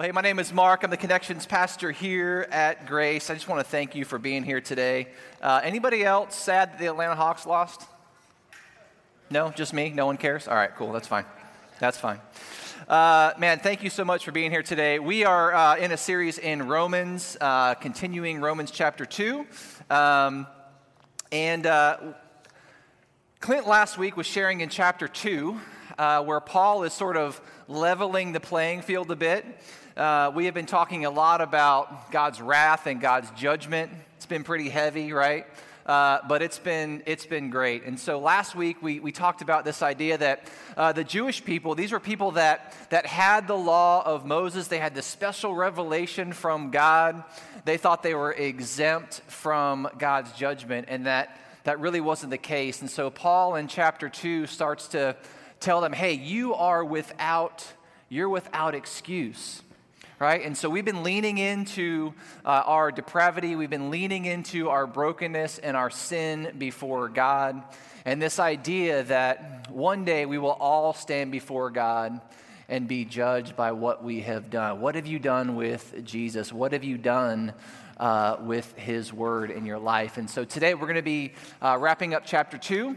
Well, hey, my name is Mark. I'm the Connections Pastor here at Grace. I just want to thank you for being here today. Uh, anybody else sad that the Atlanta Hawks lost? No, just me? No one cares? All right, cool. That's fine. That's fine. Uh, man, thank you so much for being here today. We are uh, in a series in Romans, uh, continuing Romans chapter 2. Um, and uh, Clint last week was sharing in chapter 2, uh, where Paul is sort of leveling the playing field a bit. Uh, we have been talking a lot about God's wrath and God's judgment. It's been pretty heavy, right? Uh, but it's been, it's been great. And so last week we, we talked about this idea that uh, the Jewish people, these were people that, that had the law of Moses, they had the special revelation from God. They thought they were exempt from God's judgment, and that, that really wasn't the case. And so Paul in chapter 2 starts to tell them, hey, you are without, you're without excuse right? And so we've been leaning into uh, our depravity, we've been leaning into our brokenness and our sin before God. And this idea that one day we will all stand before God and be judged by what we have done. What have you done with Jesus? What have you done? Uh, with his word in your life. And so today we're going to be uh, wrapping up chapter 2.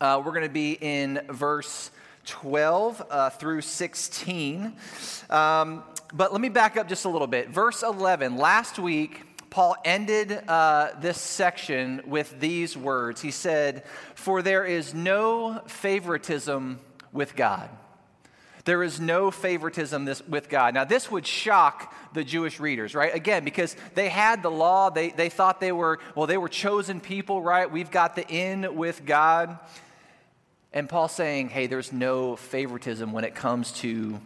Uh, we're going to be in verse 12 uh, through 16. Um, but let me back up just a little bit. Verse 11, last week, Paul ended uh, this section with these words. He said, For there is no favoritism with God. There is no favoritism this, with God. Now, this would shock the Jewish readers, right? Again, because they had the law, they, they thought they were, well, they were chosen people, right? We've got the in with God. And Paul's saying, hey, there's no favoritism when it comes to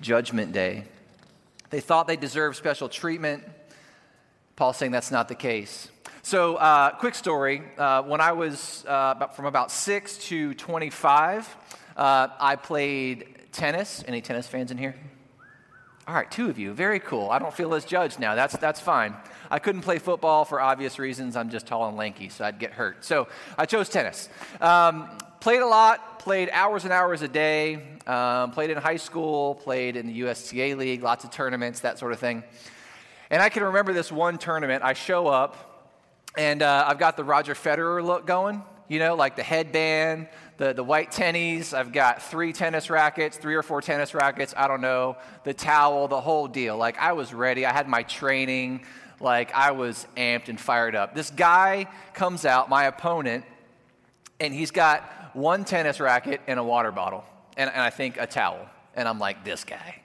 Judgment Day. They thought they deserved special treatment. Paul's saying that's not the case. So, uh, quick story. Uh, when I was uh, from about 6 to 25, uh, I played tennis. Any tennis fans in here? All right, two of you. Very cool. I don't feel as judged now. That's, that's fine. I couldn't play football for obvious reasons. I'm just tall and lanky, so I'd get hurt. So I chose tennis. Um, played a lot, played hours and hours a day, um, played in high school, played in the USTA League, lots of tournaments, that sort of thing. And I can remember this one tournament. I show up, and uh, I've got the Roger Federer look going, you know, like the headband, the, the white tennies. I've got three tennis rackets, three or four tennis rackets, I don't know, the towel, the whole deal. Like, I was ready. I had my training. Like, I was amped and fired up. This guy comes out, my opponent, and he's got one tennis racket and a water bottle and, and I think a towel. And I'm like, this guy.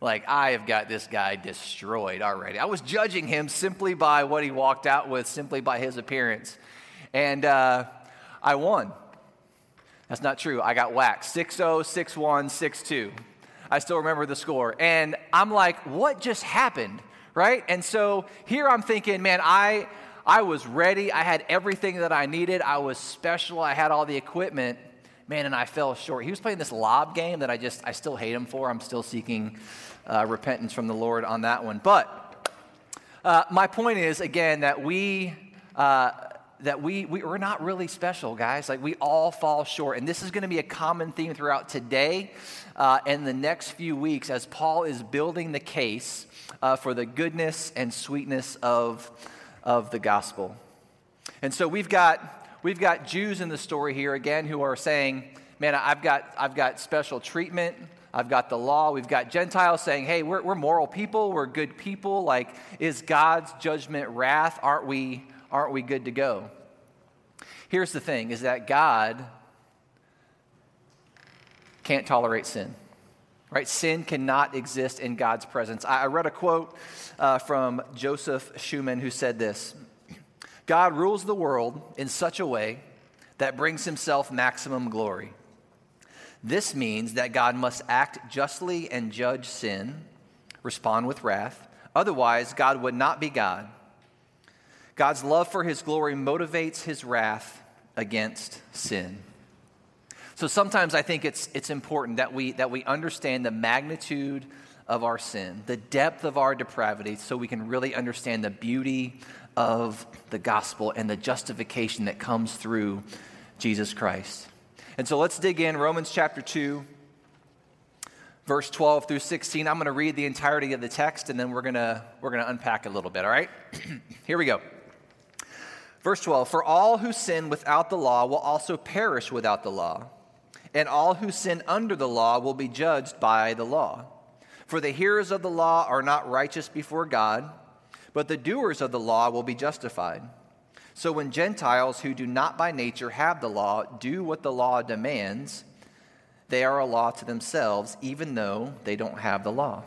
Like, I have got this guy destroyed already. I was judging him simply by what he walked out with, simply by his appearance. And uh, I won. That's not true. I got whacked 6 0, 6 1, 6 2. I still remember the score. And I'm like, what just happened? Right? And so here I'm thinking, man, I, I was ready. I had everything that I needed. I was special. I had all the equipment man, and I fell short. He was playing this lob game that I just, I still hate him for. I'm still seeking uh, repentance from the Lord on that one. But uh, my point is, again, that we, uh, that we, we, we're not really special, guys. Like, we all fall short. And this is going to be a common theme throughout today uh, and the next few weeks as Paul is building the case uh, for the goodness and sweetness of, of the gospel. And so we've got We've got Jews in the story here again who are saying, Man, I've got, I've got special treatment. I've got the law. We've got Gentiles saying, Hey, we're, we're moral people. We're good people. Like, is God's judgment wrath? Aren't we, aren't we good to go? Here's the thing is that God can't tolerate sin. Right? Sin cannot exist in God's presence. I, I read a quote uh, from Joseph Schumann who said this God rules the world in such a way that brings himself maximum glory. This means that God must act justly and judge sin, respond with wrath. Otherwise, God would not be God. God's love for his glory motivates his wrath against sin. So sometimes I think it's, it's important that we, that we understand the magnitude of our sin, the depth of our depravity, so we can really understand the beauty of the gospel and the justification that comes through Jesus Christ. And so let's dig in Romans chapter 2, verse 12 through 16. I'm going to read the entirety of the text and then we're going to we're going to unpack a little bit, all right? Here we go. Verse 12 For all who sin without the law will also perish without the law, and all who sin under the law will be judged by the law. For the hearers of the law are not righteous before God, but the doers of the law will be justified. So when Gentiles who do not by nature have the law do what the law demands, they are a law to themselves, even though they don't have the law.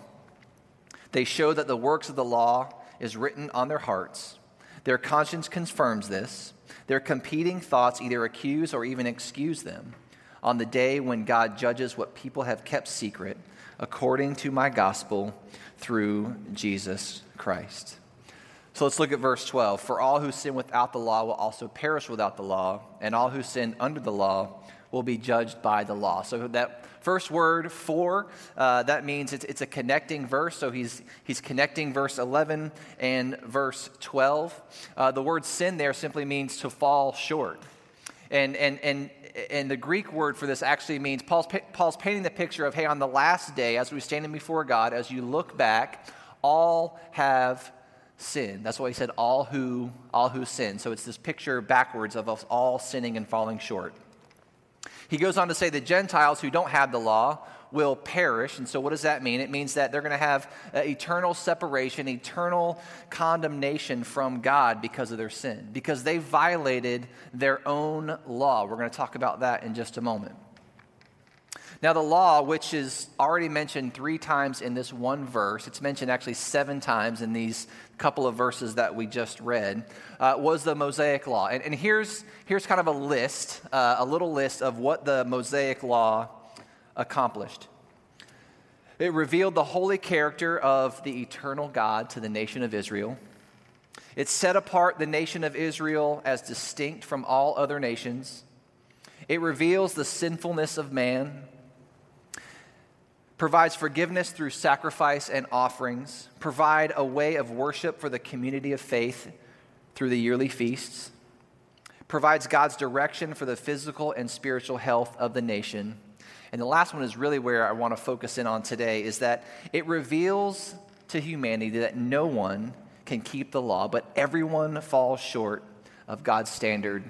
They show that the works of the law is written on their hearts. Their conscience confirms this. Their competing thoughts either accuse or even excuse them on the day when God judges what people have kept secret according to my gospel through Jesus Christ. So let's look at verse 12. For all who sin without the law will also perish without the law, and all who sin under the law will be judged by the law. So that first word, for, uh, that means it's, it's a connecting verse. So he's, he's connecting verse 11 and verse 12. Uh, the word sin there simply means to fall short. And, and, and, and the Greek word for this actually means Paul's, Paul's painting the picture of, hey, on the last day, as we stand before God, as you look back, all have sinned. That's why he said all who all who sin. So it's this picture backwards of us all sinning and falling short. He goes on to say the Gentiles who don't have the law will perish. And so, what does that mean? It means that they're going to have uh, eternal separation, eternal condemnation from God because of their sin, because they violated their own law. We're going to talk about that in just a moment. Now, the law, which is already mentioned three times in this one verse, it's mentioned actually seven times in these couple of verses that we just read, uh, was the Mosaic Law. And, and, here's, here's kind of a list, uh, a little list of what the Mosaic Law accomplished. It revealed the holy character of the eternal God to the nation of Israel. It set apart the nation of Israel as distinct from all other nations. It reveals the sinfulness of man provides forgiveness through sacrifice and offerings, provide a way of worship for the community of faith through the yearly feasts, provides God's direction for the physical and spiritual health of the nation. And the last one is really where I want to focus in on today is that it reveals to humanity that no one can keep the law, but everyone falls short of God's standard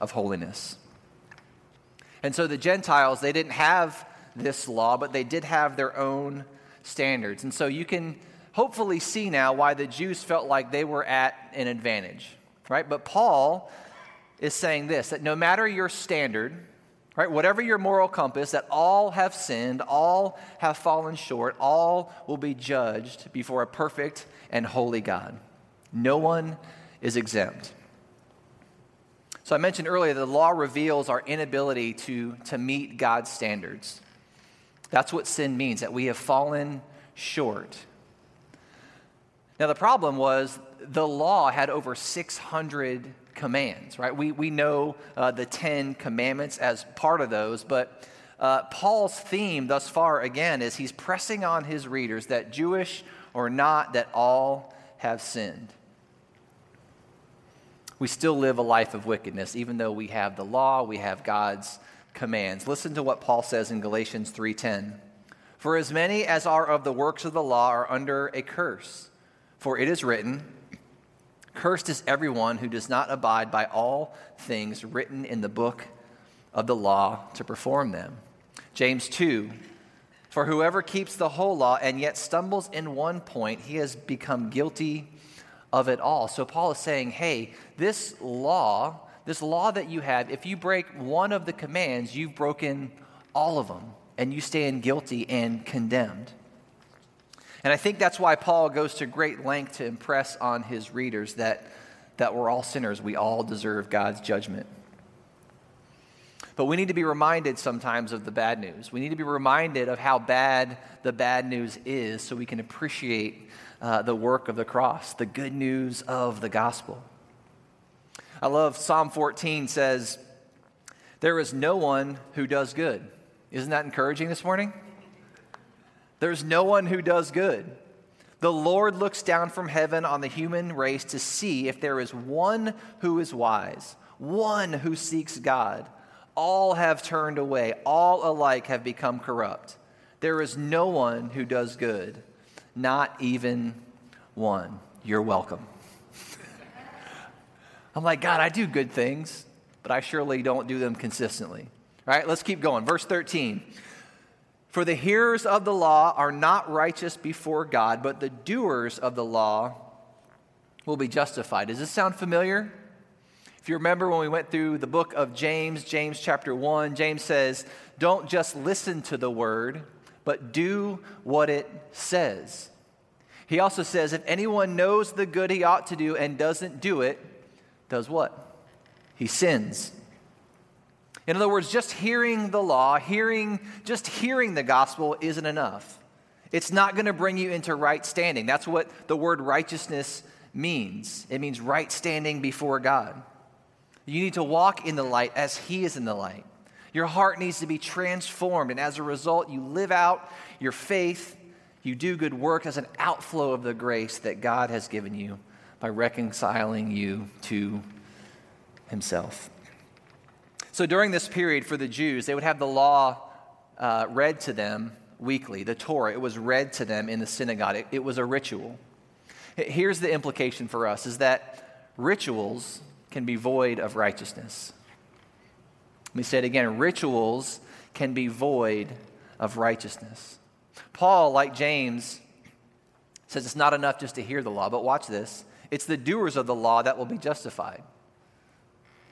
of holiness. And so the Gentiles, they didn't have this law, but they did have their own standards. And so you can hopefully see now why the Jews felt like they were at an advantage, right? But Paul is saying this that no matter your standard, right, whatever your moral compass, that all have sinned, all have fallen short, all will be judged before a perfect and holy God. No one is exempt. So I mentioned earlier the law reveals our inability to, to meet God's standards. That's what sin means, that we have fallen short. Now, the problem was the law had over 600 commands, right? We, we know uh, the 10 commandments as part of those, but uh, Paul's theme thus far, again, is he's pressing on his readers that Jewish or not, that all have sinned. We still live a life of wickedness, even though we have the law, we have God's commands. Listen to what Paul says in Galatians 3:10. For as many as are of the works of the law are under a curse. For it is written, Cursed is everyone who does not abide by all things written in the book of the law to perform them. James 2 For whoever keeps the whole law and yet stumbles in one point, he has become guilty of it all. So Paul is saying, hey, this law this law that you have, if you break one of the commands, you've broken all of them, and you stand guilty and condemned. And I think that's why Paul goes to great length to impress on his readers that, that we're all sinners. We all deserve God's judgment. But we need to be reminded sometimes of the bad news. We need to be reminded of how bad the bad news is so we can appreciate uh, the work of the cross, the good news of the gospel. I love Psalm 14 says, There is no one who does good. Isn't that encouraging this morning? There's no one who does good. The Lord looks down from heaven on the human race to see if there is one who is wise, one who seeks God. All have turned away, all alike have become corrupt. There is no one who does good, not even one. You're welcome. I'm like, God, I do good things, but I surely don't do them consistently. All right, let's keep going. Verse 13. For the hearers of the law are not righteous before God, but the doers of the law will be justified. Does this sound familiar? If you remember when we went through the book of James, James chapter 1, James says, Don't just listen to the word, but do what it says. He also says, If anyone knows the good he ought to do and doesn't do it, does what? He sins. In other words, just hearing the law, hearing, just hearing the gospel isn't enough. It's not going to bring you into right standing. That's what the word righteousness means. It means right standing before God. You need to walk in the light as He is in the light. Your heart needs to be transformed, and as a result, you live out your faith. You do good work as an outflow of the grace that God has given you by reconciling you to Himself. So during this period for the Jews, they would have the law uh, read to them weekly, the Torah. It was read to them in the synagogue, it, it was a ritual. Here's the implication for us is that rituals can be void of righteousness. Let me say it again rituals can be void of righteousness. Paul, like James, says it's not enough just to hear the law, but watch this. It's the doers of the law that will be justified.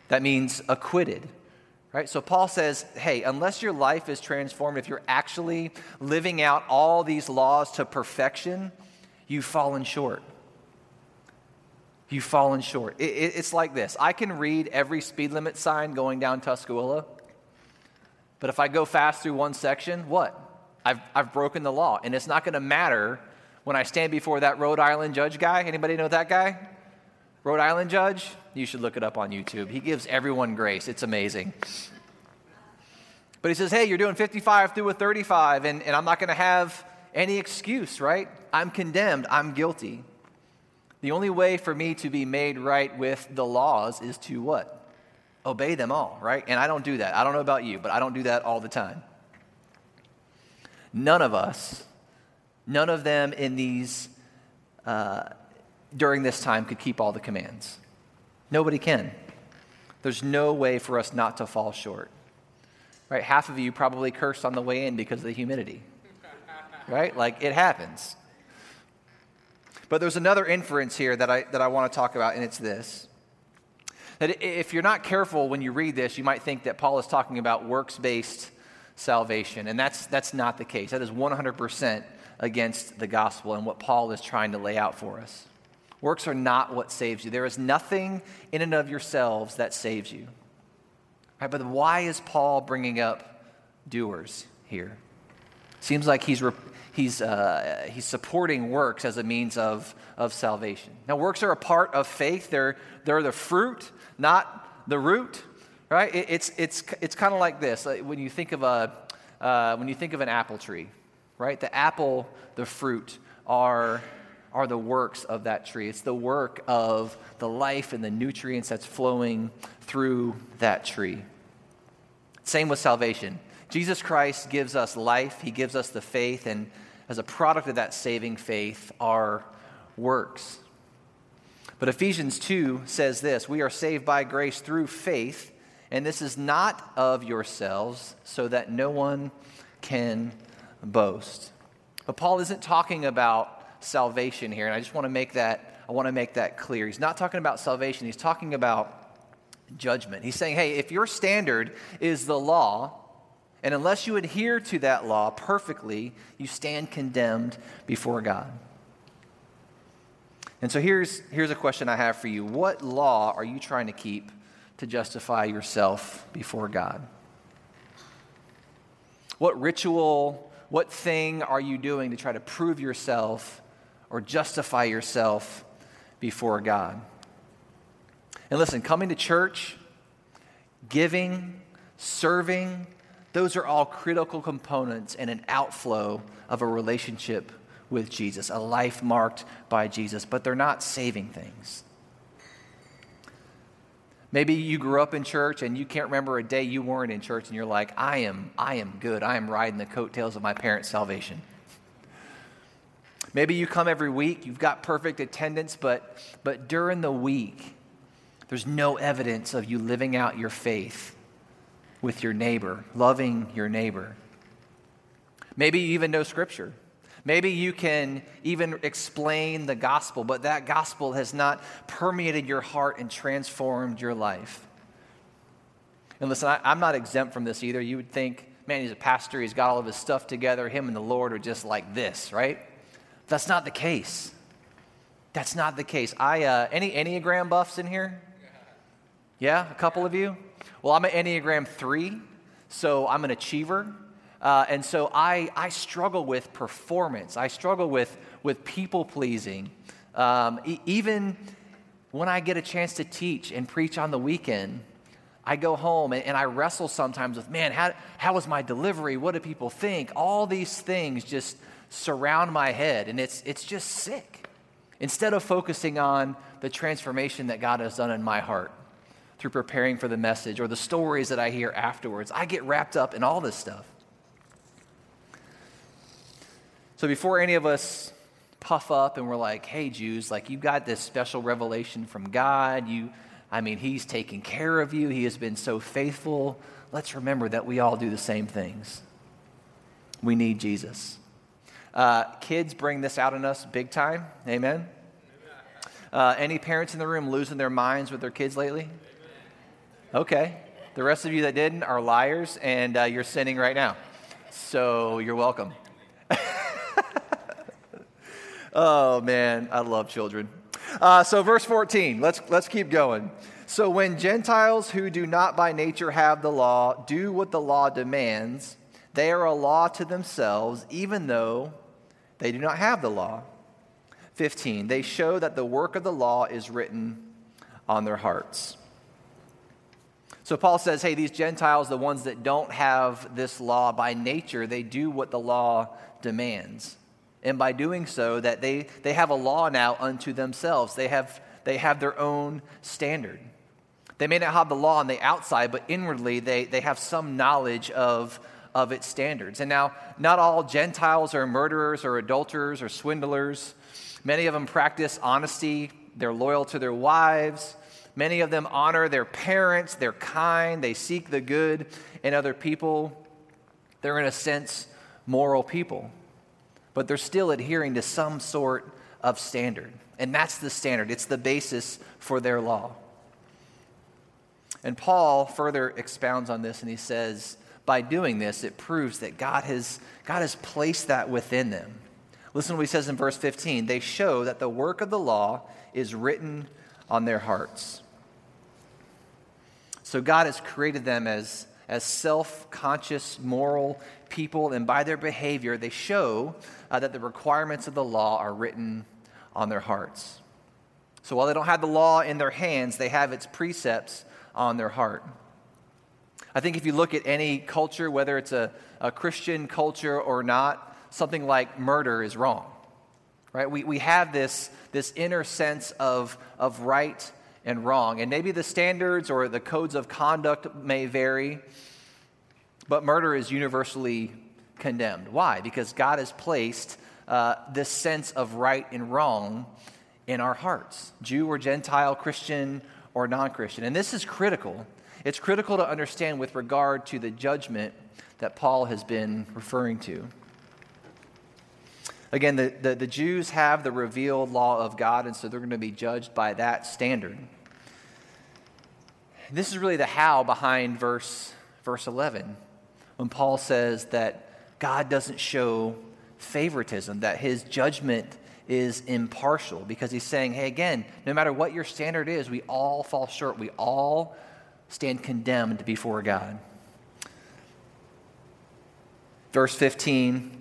That means acquitted. Right? So Paul says, hey, unless your life is transformed, if you're actually living out all these laws to perfection, you've fallen short. You've fallen short. It, it, it's like this I can read every speed limit sign going down Tuscaloosa, but if I go fast through one section, what? I've, I've broken the law. And it's not going to matter when I stand before that Rhode Island judge guy. Anybody know that guy? Rhode Island judge? You should look it up on YouTube. He gives everyone grace. It's amazing. But he says, hey, you're doing 55 through a 35, and, and I'm not going to have any excuse, right? I'm condemned. I'm guilty. The only way for me to be made right with the laws is to what? Obey them all, right? And I don't do that. I don't know about you, but I don't do that all the time. None of us, none of them in these, uh, during this time could keep all the commands. Nobody can. There's no way for us not to fall short. Right? Half of you probably cursed on the way in because of the humidity. Right? Like it happens. But there's another inference here that I, that I want to talk about, and it's this. That if you're not careful when you read this, you might think that Paul is talking about works based salvation. And that's, that's not the case. That is 100% against the gospel and what Paul is trying to lay out for us. Works are not what saves you. There is nothing in and of yourselves that saves you. Right, but why is Paul bringing up doers here? Seems like he's, he's, uh, he's supporting works as a means of, of salvation. Now, works are a part of faith, they're, they're the fruit, not the root. Right? It, it's, it's, it's kind of like this. Like when, you think of a, uh, when you think of an apple tree, right? The apple, the fruit, are are the works of that tree. It's the work of the life and the nutrients that's flowing through that tree. Same with salvation. Jesus Christ gives us life, He gives us the faith, and as a product of that saving faith are works. But Ephesians 2 says this We are saved by grace through faith, and this is not of yourselves, so that no one can boast. But Paul isn't talking about salvation here, and I just want to make that I want to make that clear. He's not talking about salvation, he's talking about judgment. He's saying, "Hey, if your standard is the law, and unless you adhere to that law perfectly, you stand condemned before God." And so here's, here's a question I have for you. What law are you trying to keep to justify yourself before God? What ritual, what thing are you doing to try to prove yourself or justify yourself before God. And listen, coming to church, giving, serving, those are all critical components and an outflow of a relationship with Jesus, a life marked by Jesus, but they're not saving things. Maybe you grew up in church and you can't remember a day you weren't in church and you're like, I am, I am good. I am riding the coattails of my parents' salvation. Maybe you come every week, you've got perfect attendance, but, but during the week, there's no evidence of you living out your faith with your neighbor, loving your neighbor. Maybe you even know Scripture. Maybe you can even explain the gospel, but that gospel has not permeated your heart and transformed your life. And listen, I, am not exempt from this either. You would think, man, he's a pastor, he's got all of his stuff together, him and the Lord are just like this, right? That's not the case. That's not the case. I uh, any Enneagram buffs in here? Yeah, a couple of you. Well, I'm an Enneagram three, so I'm an achiever. Uh, and so I, I struggle with performance. I struggle with, with people pleasing. Um, e- even when I get a chance to teach and preach on the weekend, I go home and, and I wrestle sometimes with, man, how, how was my delivery? What do people think? All these things just surround my head, and it's, it's just sick. Instead of focusing on the transformation that God has done in my heart through preparing for the message or the stories that I hear afterwards, I get wrapped up in all this stuff. So before any of us puff up and we're like, hey, Jews, like you got this special revelation from God. You, I mean, He's taking care of you. He has been so faithful. Let's remember that we all do the same things. We need Jesus. Uh, kids bring this out in us big time. Amen. Uh, any parents in the room losing their minds with their kids lately? Okay. The rest of you that didn't are liars, and uh, you're sinning right now. So you're welcome. Oh, man, I love children. Uh, so, verse 14, let's, let's keep going. So, when Gentiles who do not by nature have the law do what the law demands, they are a law to themselves, even though they do not have the law. 15, they show that the work of the law is written on their hearts. So Paul says, hey, these Gentiles, the ones that don't have this law by nature, they do what the law demands and by doing so that they, they have a law now unto themselves. They have, they have their own standard. They may not have the law on the outside but inwardly they, they have some knowledge of, of its standards. And now not all gentiles are murderers or adulterers or swindlers. Many of them practice honesty. They're loyal to their wives. Many of them honor their parents. They're kind. They seek the good in other people. They're in a sense moral people but they're still adhering to some sort of standard. And that's the standard, it's the basis for their law. And Paul further expounds on this and he says, by doing this, it proves that God has, God has placed that within them. Listen to what he says in verse 15. They show that the work of the law is written on their hearts. So God has created them as, as self conscious, moral people, and by their behavior, they show uh, that the requirements of the law are written on their hearts. So while they don't have the law in their hands, they have its precepts on their heart. I think if you look at any culture, whether it's a, a Christian culture or not, something like murder is wrong. Right? We, we have this, this inner sense of, of right and wrong. And maybe the standards or the codes of conduct may vary, but murder is universally condemned. Why? Because God has placed uh, this sense of right and wrong in our hearts Jew or Gentile, Christian or non Christian. And this is critical. It's critical to understand with regard to the judgment that Paul has been referring to. Again, the, the, the, Jews have the revealed law of God, and so they're going to be judged by that standard. This is really the how behind verse, verse 11 when Paul says that God doesn't show favoritism, that his judgment is impartial, because he's saying, hey, again, no matter what your standard is, we all fall short. We all stand condemned before God. Verse 15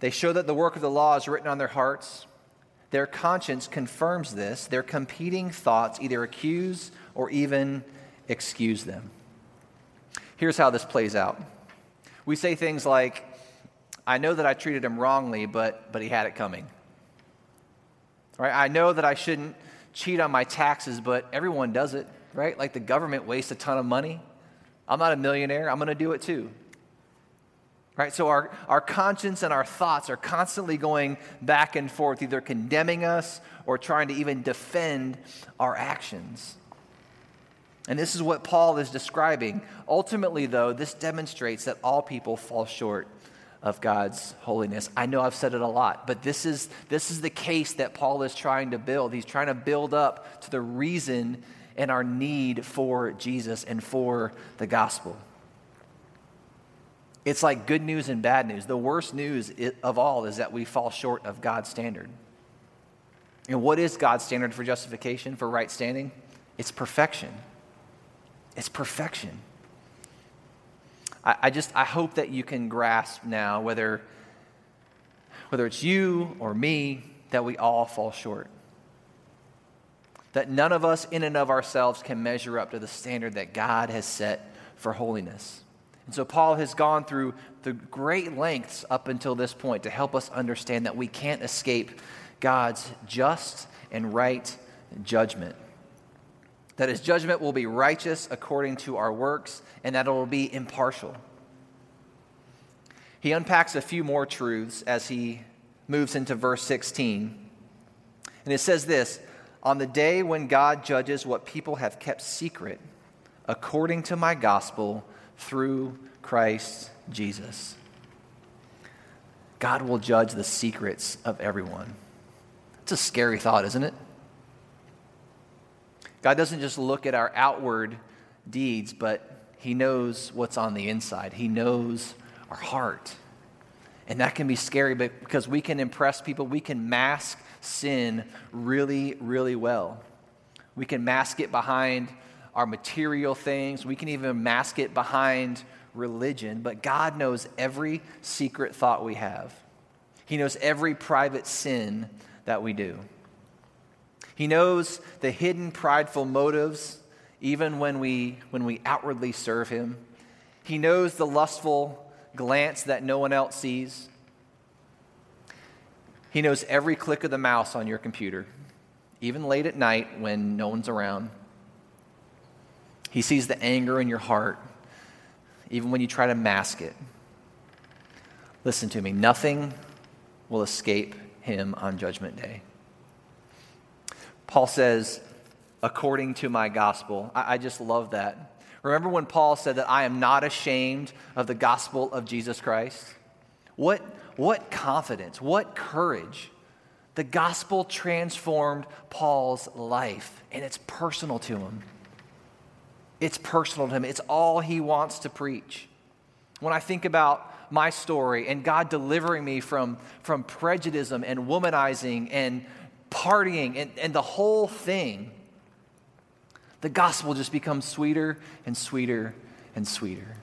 they show that the work of the law is written on their hearts. Their conscience confirms this. Their competing thoughts either accuse or even excuse them. Here's how this plays out we say things like, I know that I treated him wrongly, but, but he had it coming. Right? I know that I shouldn't cheat on my taxes, but everyone does it. right? Like the government wastes a ton of money. I'm not a millionaire, I'm going to do it too. Right? So our, our conscience and our thoughts are constantly going back and forth, either condemning us or trying to even defend our actions. And this is what Paul is describing. Ultimately, though, this demonstrates that all people fall short of God's holiness. I know I've said it a lot, but this is, this is the case that Paul is trying to build. He's trying to build up to the reason and our need for Jesus and for the gospel. It's like good news and bad news. The worst news of all is that we fall short of God's standard. And what is God's standard for justification, for right standing? It's perfection. It's perfection. I, I just, I hope that you can grasp now, whether, whether it's you or me, that we all fall short. That none of us, in and of ourselves, can measure up to the standard that God has set for holiness. And so Paul has gone through the great lengths up until this point to help us understand that we can't escape God's just and right judgment. That his judgment will be righteous according to our works, and that it will be impartial. He unpacks a few more truths as he moves into verse 16. And it says this On the day when God judges what people have kept secret, according to my gospel, through Christ Jesus. God will judge the secrets of everyone. It's a scary thought, isn't it? God doesn't just look at our outward deeds, but He knows what's on the inside. He knows our heart. And that can be scary but because we can impress people, we can mask sin really, really well. We can mask it behind our material things. We can even mask it behind religion, but God knows every secret thought we have. He knows every private sin that we do. He knows the hidden prideful motives even when we when we outwardly serve him. He knows the lustful glance that no one else sees. He knows every click of the mouse on your computer, even late at night when no one's around. He sees the anger in your heart, even when you try to mask it. Listen to me, nothing will escape him on Judgment Day. Paul says, according to my gospel. I, I, just love that. Remember when Paul said that I am not ashamed of the gospel of Jesus Christ? What, what confidence, what courage. The gospel transformed Paul's life, and it's personal to him. It's personal to him, it's all he wants to preach. When I think about my story and God delivering me from, from prejudice and womanizing and partying and, and the whole thing, the gospel just becomes sweeter and sweeter and sweeter.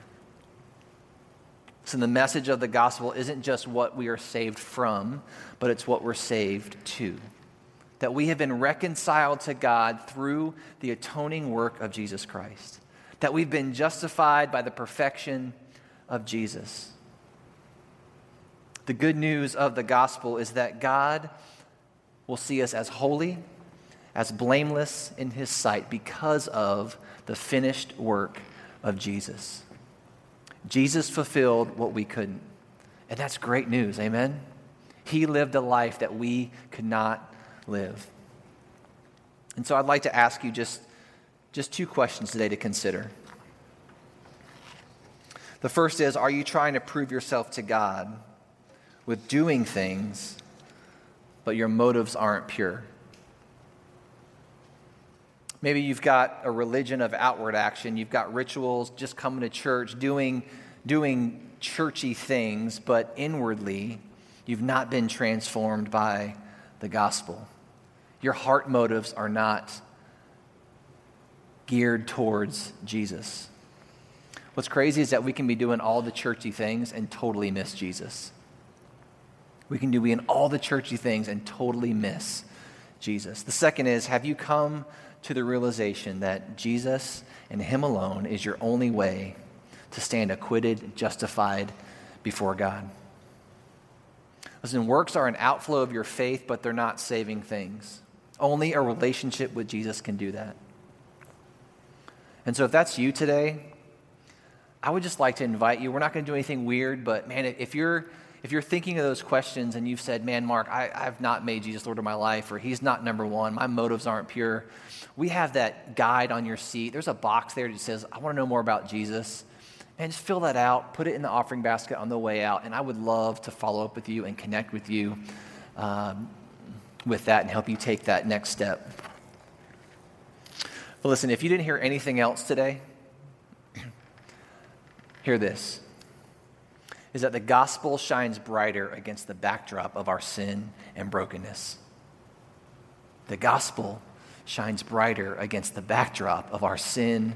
So, the message of the gospel isn't just what we are saved from, but it's what we're saved to that we have been reconciled to God through the atoning work of Jesus Christ, that we've been justified by the perfection of Jesus. The good news of the gospel is that God will see us as holy, as blameless in his sight because of the finished work of Jesus. Jesus fulfilled what we couldn't. And that's great news, amen? He lived a life that we could not live. And so I'd like to ask you just, just two questions today to consider. The first is Are you trying to prove yourself to God with doing things, but your motives aren't pure? Maybe you've got a religion of outward action, you've got rituals, just coming to church, doing, doing churchy things, but inwardly, you've not been transformed by the gospel. Your heart motives are not geared towards Jesus. What's crazy is that we can be doing all the churchy things and totally miss Jesus. We can do we in all the churchy things and totally miss Jesus. The second is have you come to the realization that Jesus and Him alone is your only way to stand acquitted, justified before God? Listen, works are an outflow of your faith, but they're not saving things. Only a relationship with Jesus can do that. And so if that's you today, I would just like to invite you. We're not going to do anything weird, but man, if you're if you're thinking of those questions and you've said, man, Mark, I, I've not made Jesus Lord of my life, or he's not number one, my motives aren't pure, we have that guide on your seat. There's a box there that says, I want to know more about Jesus. And just fill that out, put it in the offering basket on the way out. And I would love to follow up with you and connect with you um, with that and help you take that next step. But listen, if you didn't hear anything else today, hear this is that the gospel shines brighter against the backdrop of our sin and brokenness. The gospel shines brighter against the backdrop of our sin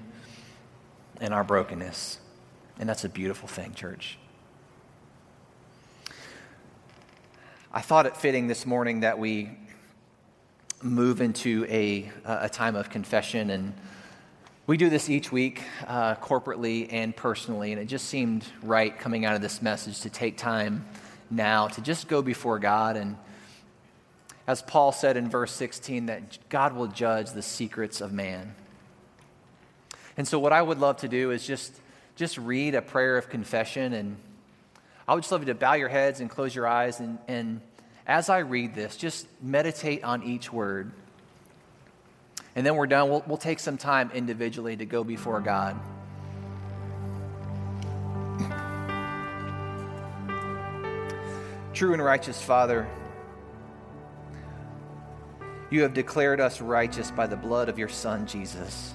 and our brokenness. And that's a beautiful thing, church. I thought it fitting this morning that we move into a, a time of confession and we do this each week, uh, corporately and personally, and it just seemed right coming out of this message to take time now to just go before God. And as Paul said in verse 16, that God will judge the secrets of man. And so, what I would love to do is just, just read a prayer of confession. And I would just love you to bow your heads and close your eyes. And, and as I read this, just meditate on each word. And then we're done. We'll, we'll take some time individually to go before God. True and righteous Father, you have declared us righteous by the blood of your Son, Jesus.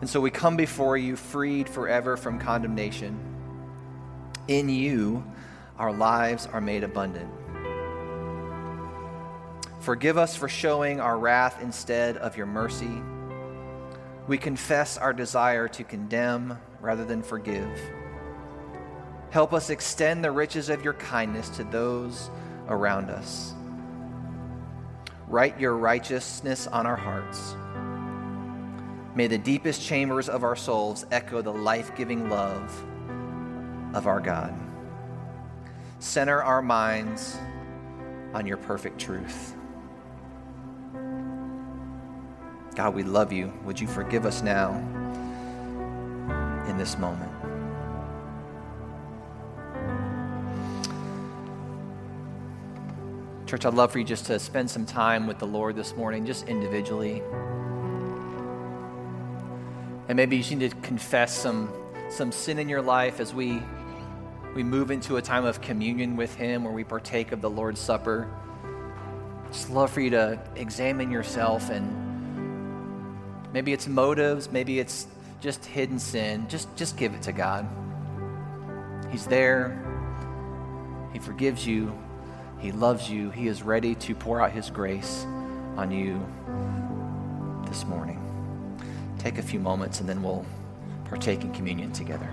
And so we come before you freed forever from condemnation. In you, our lives are made abundant. Forgive us for showing our wrath instead of your mercy. We confess our desire to condemn rather than forgive. Help us extend the riches of your kindness to those around us. Write your righteousness on our hearts. May the deepest chambers of our souls echo the life giving love of our God. Center our minds on your perfect truth. God, we love you. Would you forgive us now in this moment? Church, I'd love for you just to spend some time with the Lord this morning, just individually. And maybe you need to confess some, some sin in your life as we, we move into a time of communion with Him where we partake of the Lord's Supper. Just love for you to examine yourself and Maybe it's motives, maybe it's just hidden sin. Just, just give it to God. He's there. He forgives you. He loves you. He is ready to pour out His grace on you this morning. Take a few moments and then we'll partake in communion together.